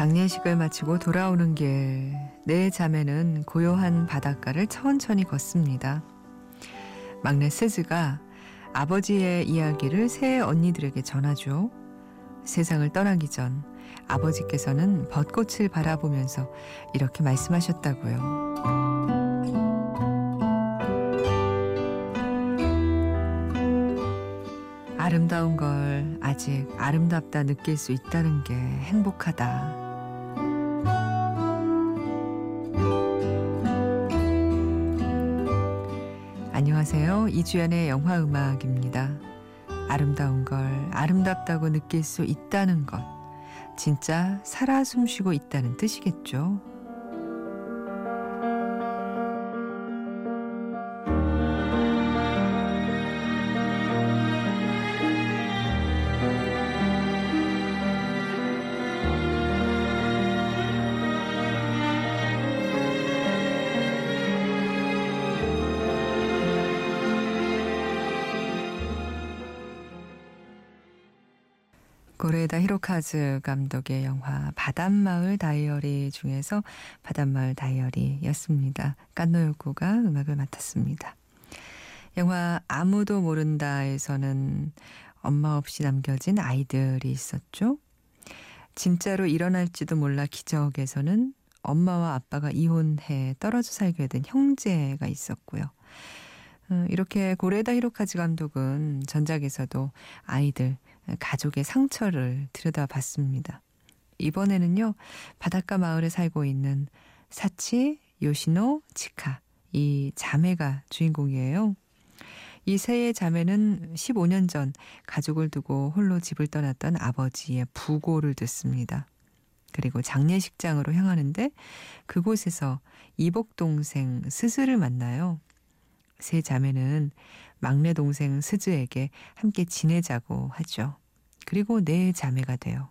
장례식을 마치고 돌아오는 길, 내 자매는 고요한 바닷가를 천천히 걷습니다. 막내 스즈가 아버지의 이야기를 새 언니들에게 전하죠. 세상을 떠나기 전 아버지께서는 벚꽃을 바라보면서 이렇게 말씀하셨다고요. 아름다운 걸 아직 아름답다 느낄 수 있다는 게 행복하다. 안녕하세요. 이주연의 영화 음악입니다. 아름다운 걸 아름답다고 느낄 수 있다는 것. 진짜 살아 숨쉬고 있다는 뜻이겠죠. 히로카즈 감독의 영화 바닷마을 다이어리 중에서 바닷마을 다이어리였습니다. 깐노요코가 음악을 맡았습니다. 영화 아무도 모른다에서는 엄마 없이 남겨진 아이들이 있었죠. 진짜로 일어날지도 몰라 기적에서는 엄마와 아빠가 이혼해 떨어져 살게 된 형제가 있었고요. 어, 이렇게 고레다 히로카즈 감독은 전작에서도 아이들 가족의 상처를 들여다봤습니다. 이번에는요, 바닷가 마을에 살고 있는 사치, 요시노, 치카, 이 자매가 주인공이에요. 이 세의 자매는 15년 전 가족을 두고 홀로 집을 떠났던 아버지의 부고를 듣습니다. 그리고 장례식장으로 향하는데 그곳에서 이복 동생 스즈를 만나요. 세 자매는 막내 동생 스즈에게 함께 지내자고 하죠. 그리고 내 자매가 돼요.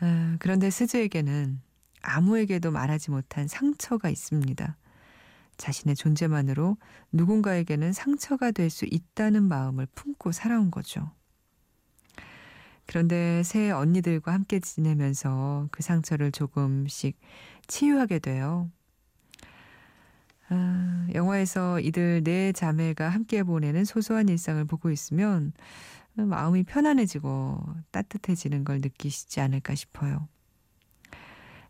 아, 그런데 스즈에게는 아무에게도 말하지 못한 상처가 있습니다. 자신의 존재만으로 누군가에게는 상처가 될 수 있다는 마음을 품고 살아온 거죠. 그런데 새 언니들과 함께 지내면서 그 상처를 조금씩 치유하게 돼요. 아, 영화에서 이들 네 자매가 함께 보내는 소소한 일상을 보고 있으면 마음이 편안해지고 따뜻해지는 걸 느끼시지 않을까 싶어요.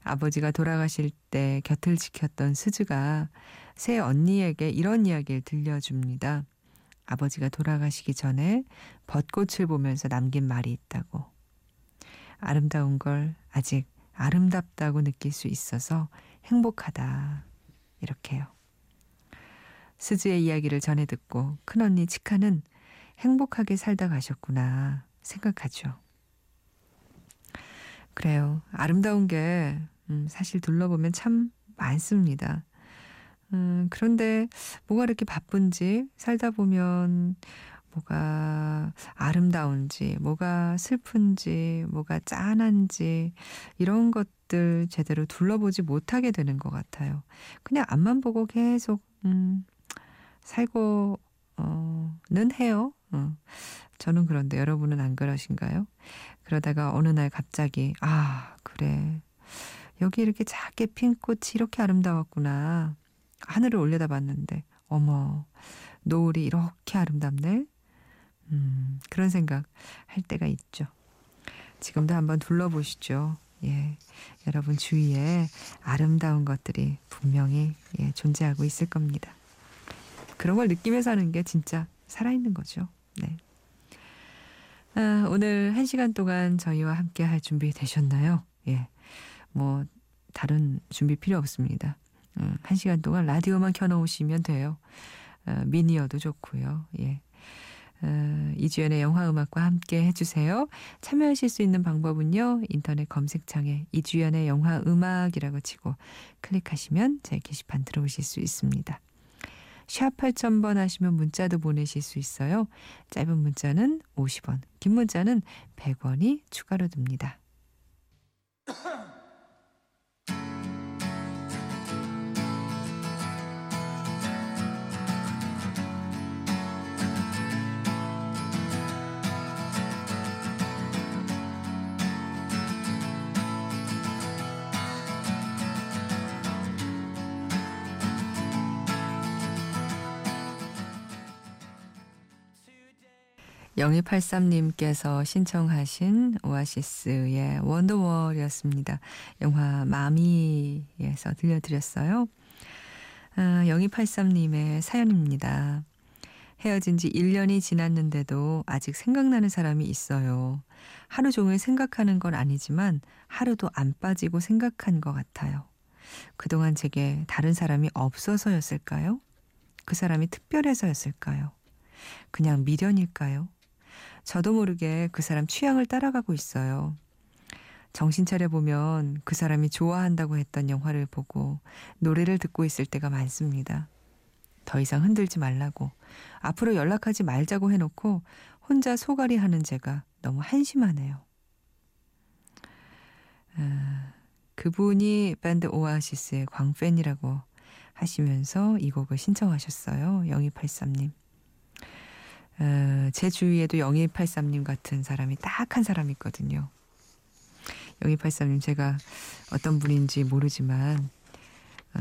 아버지가 돌아가실 때 곁을 지켰던 스즈가 새 언니에게 이런 이야기를 들려줍니다. 아버지가 돌아가시기 전에 벚꽃을 보면서 남긴 말이 있다고. 아름다운 걸 아직 아름답다고 느낄 수 있어서 행복하다. 이렇게요. 스즈의 이야기를 전해 듣고 큰언니 치카는 행복하게 살다 가셨구나 생각하죠. 그래요. 아름다운 게 음, 사실 둘러보면 참 많습니다. 음, 그런데 뭐가 이렇게 바쁜지 살다 보면 뭐가 아름다운지, 뭐가 슬픈지, 뭐가 짠한지, 이런 것들 제대로 둘러보지 못하게 되는 것 같아요. 그냥 앞만 보고 계속, 음, 살고, 어, 는 해요. 어. 저는 그런데 여러분은 안 그러신가요? 그러다가 어느 날 갑자기, 아, 그래. 여기 이렇게 작게 핀 꽃이 이렇게 아름다웠구나. 하늘을 올려다 봤는데, 어머, 노을이 이렇게 아름답네? 음, 그런 생각 할 때가 있죠. 지금도 한번 둘러보시죠. 예. 여러분 주위에 아름다운 것들이 분명히 예, 존재하고 있을 겁니다. 그런 걸 느끼면서 하는 게 진짜 살아있는 거죠. 네. 아, 오늘 한 시간 동안 저희와 함께 할 준비 되셨나요? 예. 뭐, 다른 준비 필요 없습니다. 음, 한 시간 동안 라디오만 켜놓으시면 돼요. 어, 미니어도 좋고요. 예. 어, 이주연의 영화음악과 함께 해주세요. 참여하실 수 있는 방법은요. 인터넷 검색창에 이주연의 영화음악이라고 치고 클릭하시면 제 게시판 들어오실 수 있습니다. 샵 8000번 하시면 문자도 보내실 수 있어요. 짧은 문자는 50원, 긴 문자는 100원이 추가로 듭니다. 0283님께서 신청하신 오아시스의 원더월이었습니다. 영화 마미에서 들려드렸어요. 아, 0283님의 사연입니다. 헤어진 지 1년이 지났는데도 아직 생각나는 사람이 있어요. 하루 종일 생각하는 건 아니지만 하루도 안 빠지고 생각한 것 같아요. 그동안 제게 다른 사람이 없어서였을까요? 그 사람이 특별해서였을까요? 그냥 미련일까요? 저도 모르게 그 사람 취향을 따라가고 있어요. 정신 차려 보면 그 사람이 좋아한다고 했던 영화를 보고 노래를 듣고 있을 때가 많습니다. 더 이상 흔들지 말라고 앞으로 연락하지 말자고 해놓고 혼자 소갈이 하는 제가 너무 한심하네요. 아, 그분이 밴드 오아시스의 광팬이라고 하시면서 이 곡을 신청하셨어요. 0283님. 어, 제 주위에도 0283님 같은 사람이 딱 한 사람 있거든요. 0283님 제가 어떤 분인지 모르지만 어,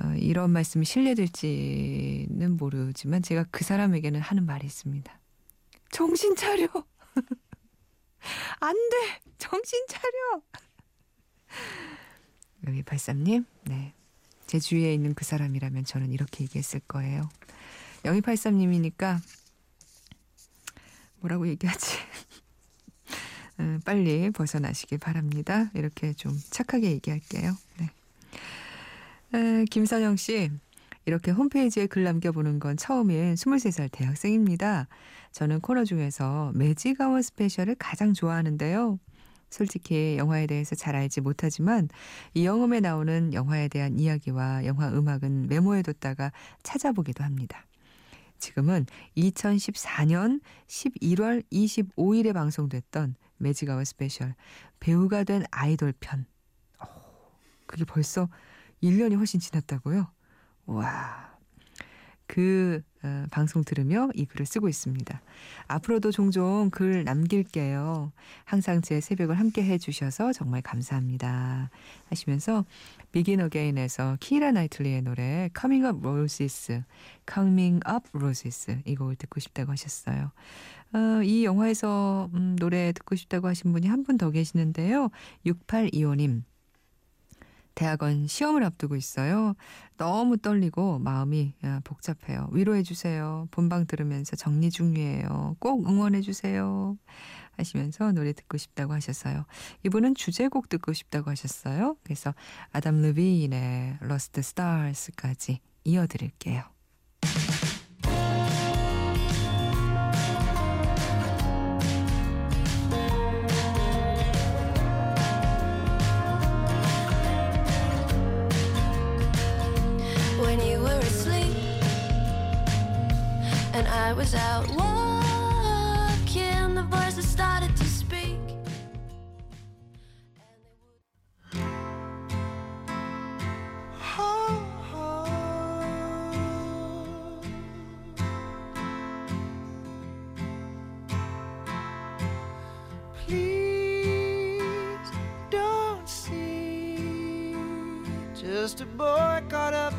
어, 이런 말씀이 실례될지는 모르지만 제가 그 사람에게는 하는 말이 있습니다. 정신 차려. 안 돼. 정신 차려. 여기 83님, 네. 제 주위에 있는 그 사람이라면 저는 이렇게 얘기했을 거예요. 0283님이니까 뭐라고 얘기하지? 음, 빨리 벗어나시길 바랍니다. 이렇게 좀 착하게 얘기할게요. 네. 에, 김선영 씨, 이렇게 홈페이지에 글 남겨보는 건 처음인 23살 대학생입니다. 저는 코너 중에서 매직아워 스페셜을 가장 좋아하는데요. 솔직히 영화에 대해서 잘 알지 못하지만 이 영음에 나오는 영화에 대한 이야기와 영화 음악은 메모해뒀다가 찾아보기도 합니다. 지금은 2014년 11월 25일에 방송됐던 매직아워 스페셜 배우가 된 아이돌 편. 오, 그게 벌써 1년이 훨씬 지났다고요? 와. 그 어, 방송 들으며 이 글을 쓰고 있습니다. 앞으로도 종종 글 남길게요. 항상 제 새벽을 함께 해주셔서 정말 감사합니다. 하시면서 비긴 어게인에서 키라 나이틀리의 노래 Coming Up Roses, Coming Up Roses 이 곡을 듣고 싶다고 하셨어요. 어, 이 영화에서 음, 노래 듣고 싶다고 하신 분이 한 분 더 계시는데요. 6825님. 대학원 시험을 앞두고 있어요. 너무 떨리고 마음이 복잡해요. 위로해 주세요. 본방 들으면서 정리 중이에요. 꼭 응원해 주세요. 하시면서 노래 듣고 싶다고 하셨어요. 이분은 주제곡 듣고 싶다고 하셨어요. 그래서 아담 르바인의 Lost Stars까지 이어드릴게요. I was out walking, the voices started to speak. Please don't see just a boy caught up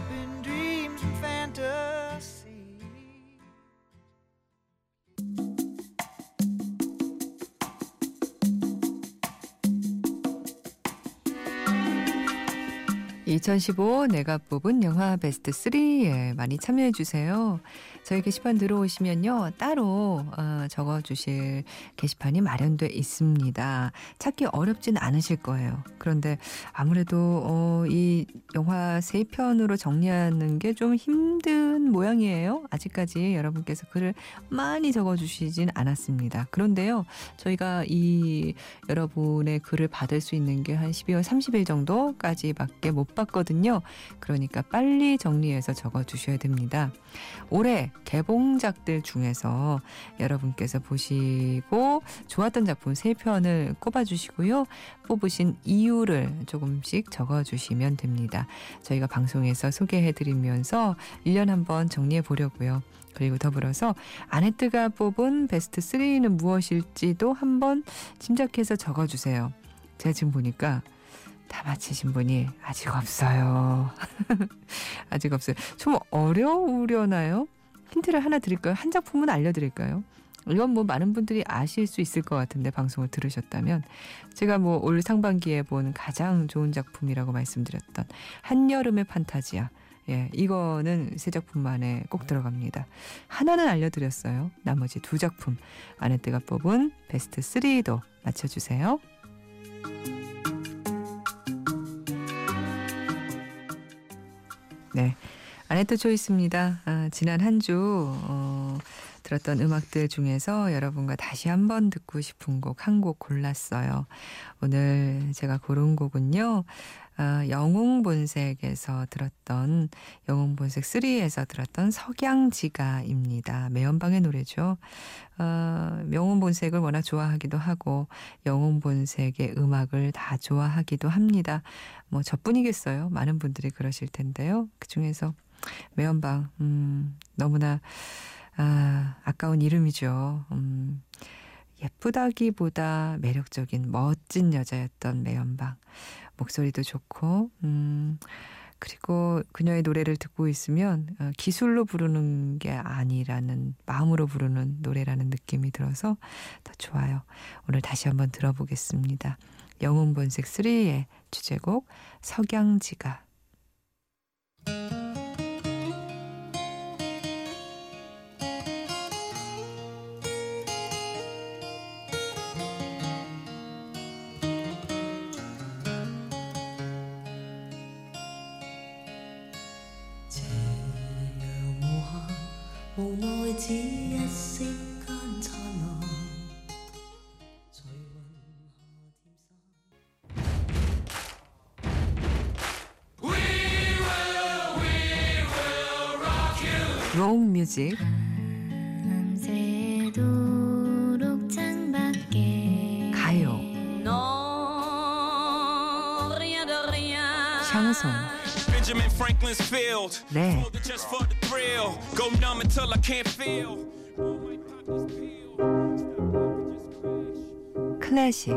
2015 내가 뽑은 영화 베스트 3에 많이 참여해 주세요. 저희 게시판 들어오시면요. 따로 어, 적어 주실 게시판이 마련돼 있습니다. 찾기 어렵진 않으실 거예요. 그런데 아무래도 어, 이 영화 세 편으로 정리하는 게 좀 힘든 모양이에요. 아직까지 여러분께서 글을 많이 적어 주시진 않았습니다. 그런데요. 저희가 이 여러분의 글을 받을 수 있는 게 한 12월 30일 정도까지밖에 못 받 거든요. 그러니까 빨리 정리해서 적어 주셔야 됩니다. 올해 개봉작들 중에서 여러분께서 보시고 좋았던 작품 3편을 꼽아 주시고요. 뽑으신 이유를 조금씩 적어 주시면 됩니다. 저희가 방송에서 소개해 드리면서 1년 한번 정리해 보려고요. 그리고 더불어서 아네트가 뽑은 베스트 3는 무엇일지도 한번 짐작해서 적어주세요. 제가 지금 보니까 다 마치신 분이 아직 없어요. 아직 없어요. 좀 어려우려나요? 힌트를 하나 드릴까요? 한 작품은 알려드릴까요? 이건 뭐 많은 분들이 아실 수 있을 것 같은데 방송을 들으셨다면 제가 뭐 올 상반기에 본 가장 좋은 작품이라고 말씀드렸던 한여름의 판타지야. 예, 이거는 세 작품 만에 꼭 들어갑니다. 하나는 알려드렸어요. 나머지 두 작품 아내때가 뽑은 베스트 3도 맞춰주세요. 네. 아네트 초이스입니다. 아, 지난 한 주, 어, 들었던 음악들 중에서 여러분과 다시 한번 듣고 싶은 곡 한 곡 골랐어요. 오늘 제가 고른 곡은요. 어, 영웅본색에서 들었던 영웅본색 3에서 들었던 석양지가입니다. 매연방의 노래죠. 어, 영웅본색을 워낙 좋아하기도 하고 영웅본색의 음악을 다 좋아하기도 합니다. 뭐 저뿐이겠어요. 많은 분들이 그러실 텐데요. 그 중에서 매연방 음, 너무나 아, 아까운 이름이죠. 음, 예쁘다기보다 매력적인 멋진 여자였던 매연방. 목소리도 좋고, 음, 그리고 그녀의 노래를 듣고 있으면 어, 기술로 부르는 게 아니라는 마음으로 부르는 노래라는 느낌이 들어서 더 좋아요. 오늘 다시 한번 들어보겠습니다. 영웅본색 3의 주제곡 석양지가 록 뮤직 가요 샹송 Benjamin Franklin's field. 네. Just for the thrill. Go numb until I can't feel. 클래식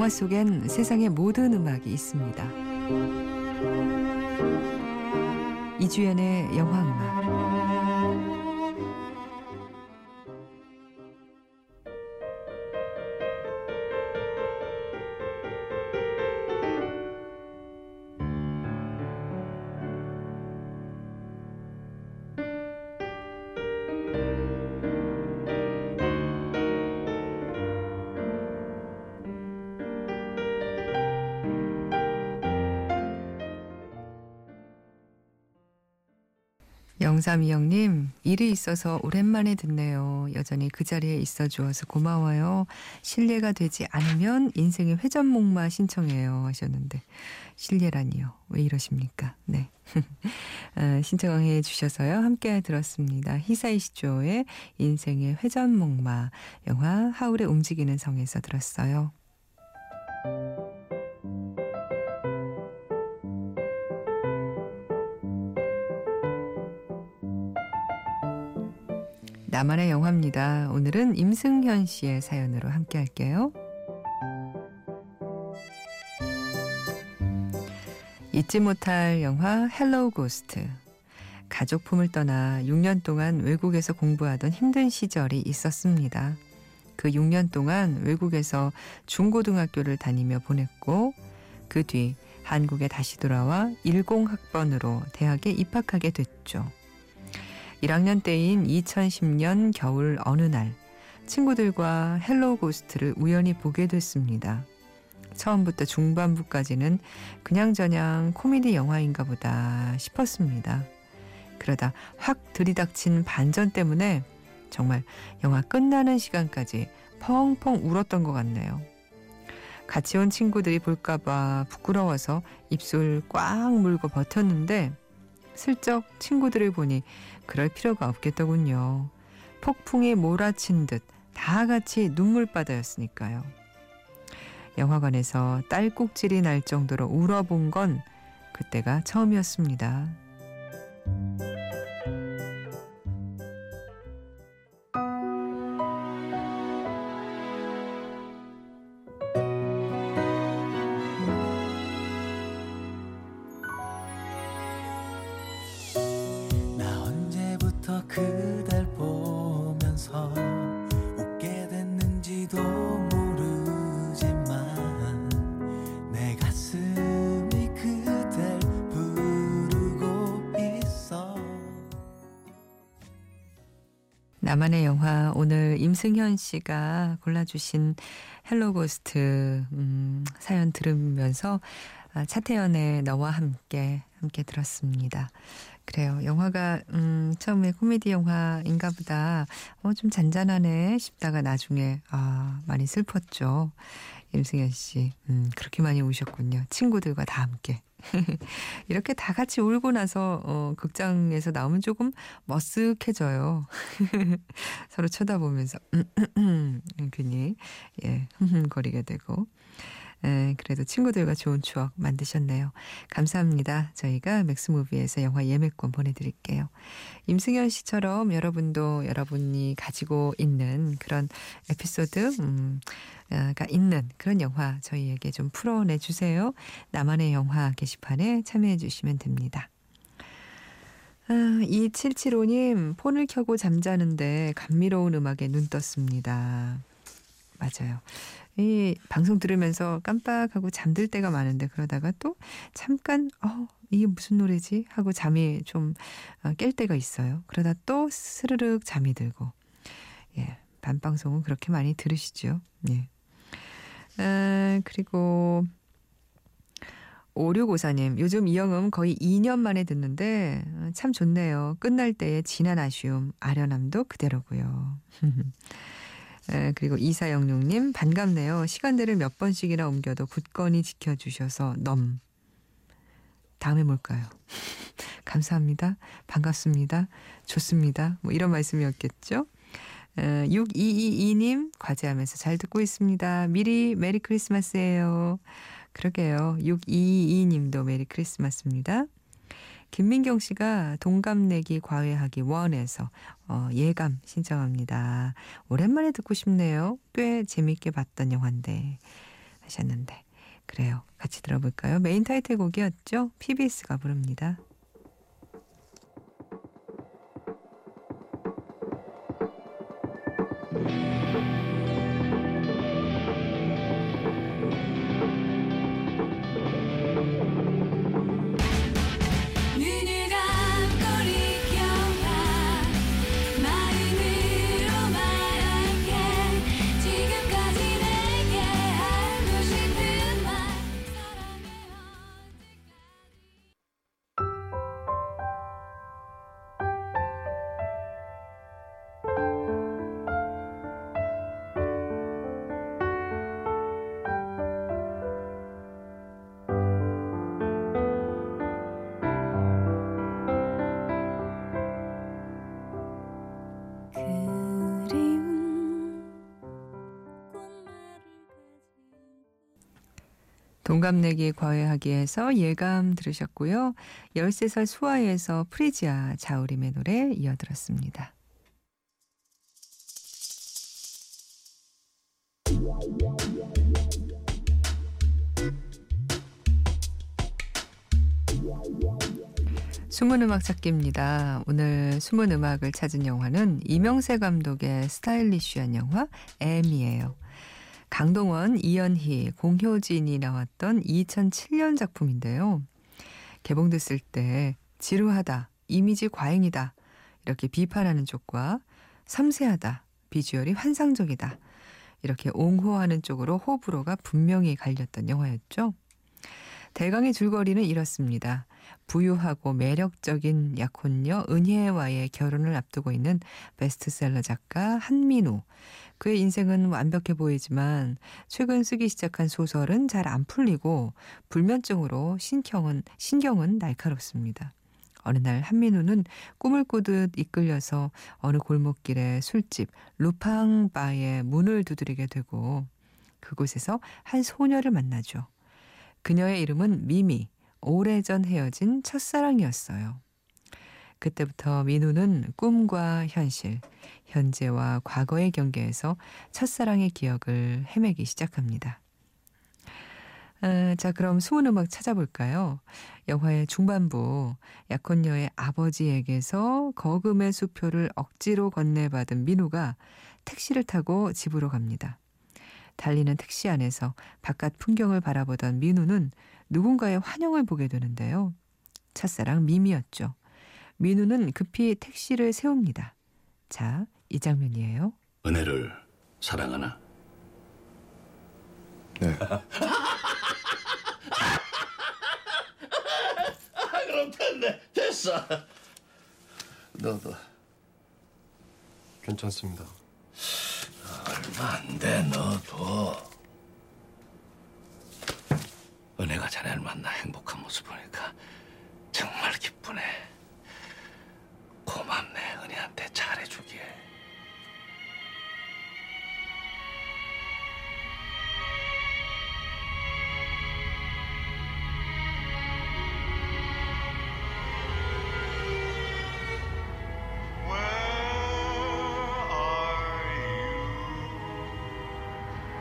영화 속엔 세상의 모든 음악이 있습니다. 이주연의 영화 음악 영삼이형님, 일이 있어서 오랜만에 듣네요. 여전히 그 자리에 있어 주어서 고마워요. 실례가 되지 않으면 인생의 회전목마 신청해요. 하셨는데, 실례라니요. 왜 이러십니까? 네. 아, 신청해 주셔서요. 함께 들었습니다. 히사이시조의 인생의 회전목마. 영화 하울의 움직이는 성에서 들었어요. 나만의 영화입니다. 오늘은 임승현 씨의 사연으로 함께 할게요. 잊지 못할 영화 헬로우 고스트. 가족 품을 떠나 6년 동안 외국에서 공부하던 힘든 시절이 있었습니다. 그 6년 동안 외국에서 중고등학교를 다니며 보냈고 그 뒤 한국에 다시 돌아와 10학번으로 대학에 입학하게 됐죠. 1학년 때인 2010년 겨울 어느 날 친구들과 헬로우 고스트를 우연히 보게 됐습니다. 처음부터 중반부까지는 그냥저냥 코미디 영화인가 보다 싶었습니다. 그러다 확 들이닥친 반전 때문에 정말 영화 끝나는 시간까지 펑펑 울었던 것 같네요. 같이 온 친구들이 볼까봐 부끄러워서 입술 꽉 물고 버텼는데 슬쩍 친구들을 보니 그럴 필요가 없겠더군요. 폭풍이 몰아친 듯 다 같이 눈물바다였으니까요. 영화관에서 딸꾹질이 날 정도로 울어본 건 그때가 처음이었습니다. 나만의 영화 오늘 임승현 씨가 골라주신 헬로 고스트 음, 사연 들으면서 아, 차태현의 너와 함께 함께 들었습니다. 그래요. 영화가 음, 처음에 코미디 영화인가 보다 어, 좀 잔잔하네 싶다가 나중에 아, 많이 슬펐죠. 임승현 씨. 음, 그렇게 많이 우셨군요. 친구들과 다 함께. 이렇게 다 같이 울고 나서 어, 극장에서 나오면 조금 머쓱해져요. 서로 쳐다보면서 음, 음, 음, 괜히 예, 거리게 되고. 에, 그래도 친구들과 좋은 추억 만드셨네요. 감사합니다. 저희가 맥스무비에서 영화 예매권 보내드릴게요. 임승현 씨처럼 여러분도 여러분이 가지고 있는 그런 에피소드, 음, 가 있는 그런 영화 저희에게 좀 풀어내 주세요. 나만의 영화 게시판에 참여해 주시면 됩니다. 아, 2775님, 폰을 켜고 잠자는데 감미로운 음악에 눈 떴습니다. 맞아요. 이 방송 들으면서 깜빡하고 잠들 때가 많은데 그러다가 또 잠깐 어 이게 무슨 노래지 하고 잠이 좀깰 어, 때가 있어요. 그러다 또 스르륵 잠이 들고 예 밤방송은 그렇게 많이 들으시죠. 예. 아, 그리고 5654님, 요즘 이영음 거의 2년 만에 듣는데 어, 참 좋네요. 끝날 때의 진한 아쉬움, 아련함도 그대로고요. 에, 그리고 2406님, 반갑네요. 시간대를 몇 번씩이나 옮겨도 굳건히 지켜주셔서 넘. 다음에 뭘까요? 감사합니다. 반갑습니다. 좋습니다. 뭐 이런 말씀이었겠죠? 6222님, 과제하면서 잘 듣고 있습니다. 미리 메리 크리스마스예요. 그러게요. 6222님도 메리 크리스마스입니다. 김민경 씨가 동갑내기 과외하기 원에서 어, 예감 신청합니다. 오랜만에 듣고 싶네요. 꽤 재밌게 봤던 영화인데 하셨는데 그래요. 같이 들어볼까요? 메인 타이틀곡이었죠. PBS가 부릅니다. 동갑내기 과외하기에서 예감 들으셨고요. 13살 수아에서 프리지아 자우림의 노래 이어들었습니다. 숨은 음악 찾기입니다. 오늘 숨은 음악을 찾은 영화는 이명세 감독의 스타일리쉬한 영화 M이에요. 강동원, 이연희, 공효진이 나왔던 2007년 작품인데요. 개봉됐을 때 지루하다, 이미지 과잉이다 이렇게 비판하는 쪽과 섬세하다, 비주얼이 환상적이다 이렇게 옹호하는 쪽으로 호불호가 분명히 갈렸던 영화였죠. 대강의 줄거리는 이렇습니다. 부유하고 매력적인 약혼녀 은혜와의 결혼을 앞두고 있는 베스트셀러 작가 한민우. 그의 인생은 완벽해 보이지만 최근 쓰기 시작한 소설은 잘 안 풀리고 불면증으로 신경은 신경은 날카롭습니다. 어느 날 한민우는 꿈을 꾸듯 이끌려서 어느 골목길의 술집 루팡바의 문을 두드리게 되고 그곳에서 한 소녀를 만나죠. 그녀의 이름은 미미. 오래전 헤어진 첫사랑이었어요. 그때부터 민우는 꿈과 현실, 현재와 과거의 경계에서 첫사랑의 기억을 헤매기 시작합니다. 아, 자, 그럼 숨은 음악 찾아볼까요? 영화의 중반부 약혼녀의 아버지에게서 거금의 수표를 억지로 건네받은 민우가 택시를 타고 집으로 갑니다. 달리는 택시 안에서 바깥 풍경을 바라보던 민우는 누군가의 환영을 보게 되는데요. 첫사랑 미미였죠. 민우는 급히 택시를 세웁니다. 자, 이 장면이에요. 은혜를 사랑하나? 네. 그럼 됐네. 됐어. 너도 괜찮습니다. 얼마 안 돼, 너도. 은혜가 자네를 만나 행복한 모습 보니까 정말 기쁘네. 고맙네, 은혜한테 잘해주기에.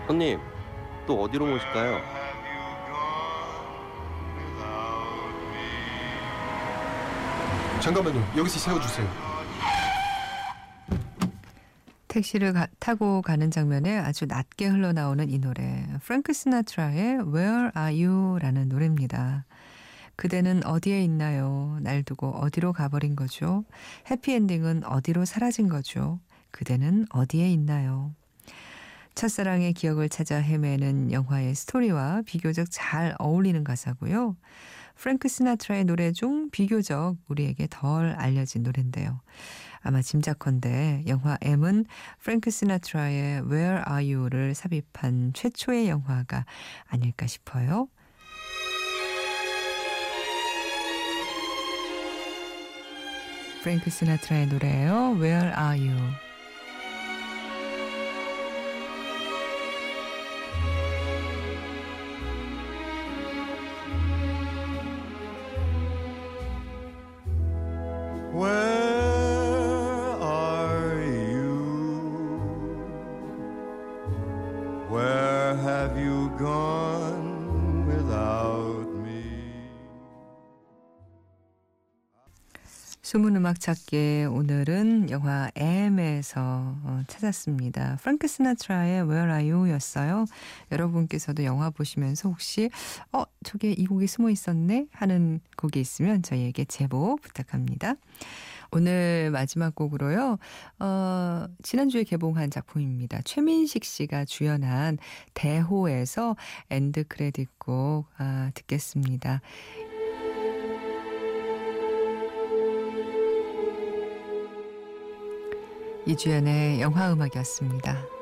손님, 또 어디로 모실까요? 잠깐만요. 여기서 세워주세요. 택시를 가- 타고 가는 장면에 아주 낮게 흘러나오는 이 노래. 프랭크 시나트라의 Where Are You라는 노래입니다. 그대는 어디에 있나요? 날 두고 어디로 가버린 거죠? 해피엔딩은 어디로 사라진 거죠? 그대는 어디에 있나요? 첫사랑의 기억을 찾아 헤매는 영화의 스토리와 비교적 잘 어울리는 가사고요. 프랭크 시나트라의 노래 중 비교적 우리에게 덜 알려진 노래인데요. 아마 짐작컨대 영화 M은 프랭크 시나트라의 Where Are You를 삽입한 최초의 영화가 아닐까 싶어요. 프랭크 시나트라의 노래예요. Where Are You? 음악 찾기 오늘은 영화 M에서 어, 찾았습니다. 프랭크 시나트라의 Where Are You였어요. 여러분께서도 영화 보시면서 혹시 어 저게 이 곡이 숨어 있었네 하는 곡이 있으면 저희에게 제보 부탁합니다. 오늘 마지막 곡으로요. 어, 지난주에 개봉한 작품입니다. 최민식 씨가 주연한 대호에서 end credit 곡 아, 듣겠습니다. 이주연의 영화 음악이었습니다.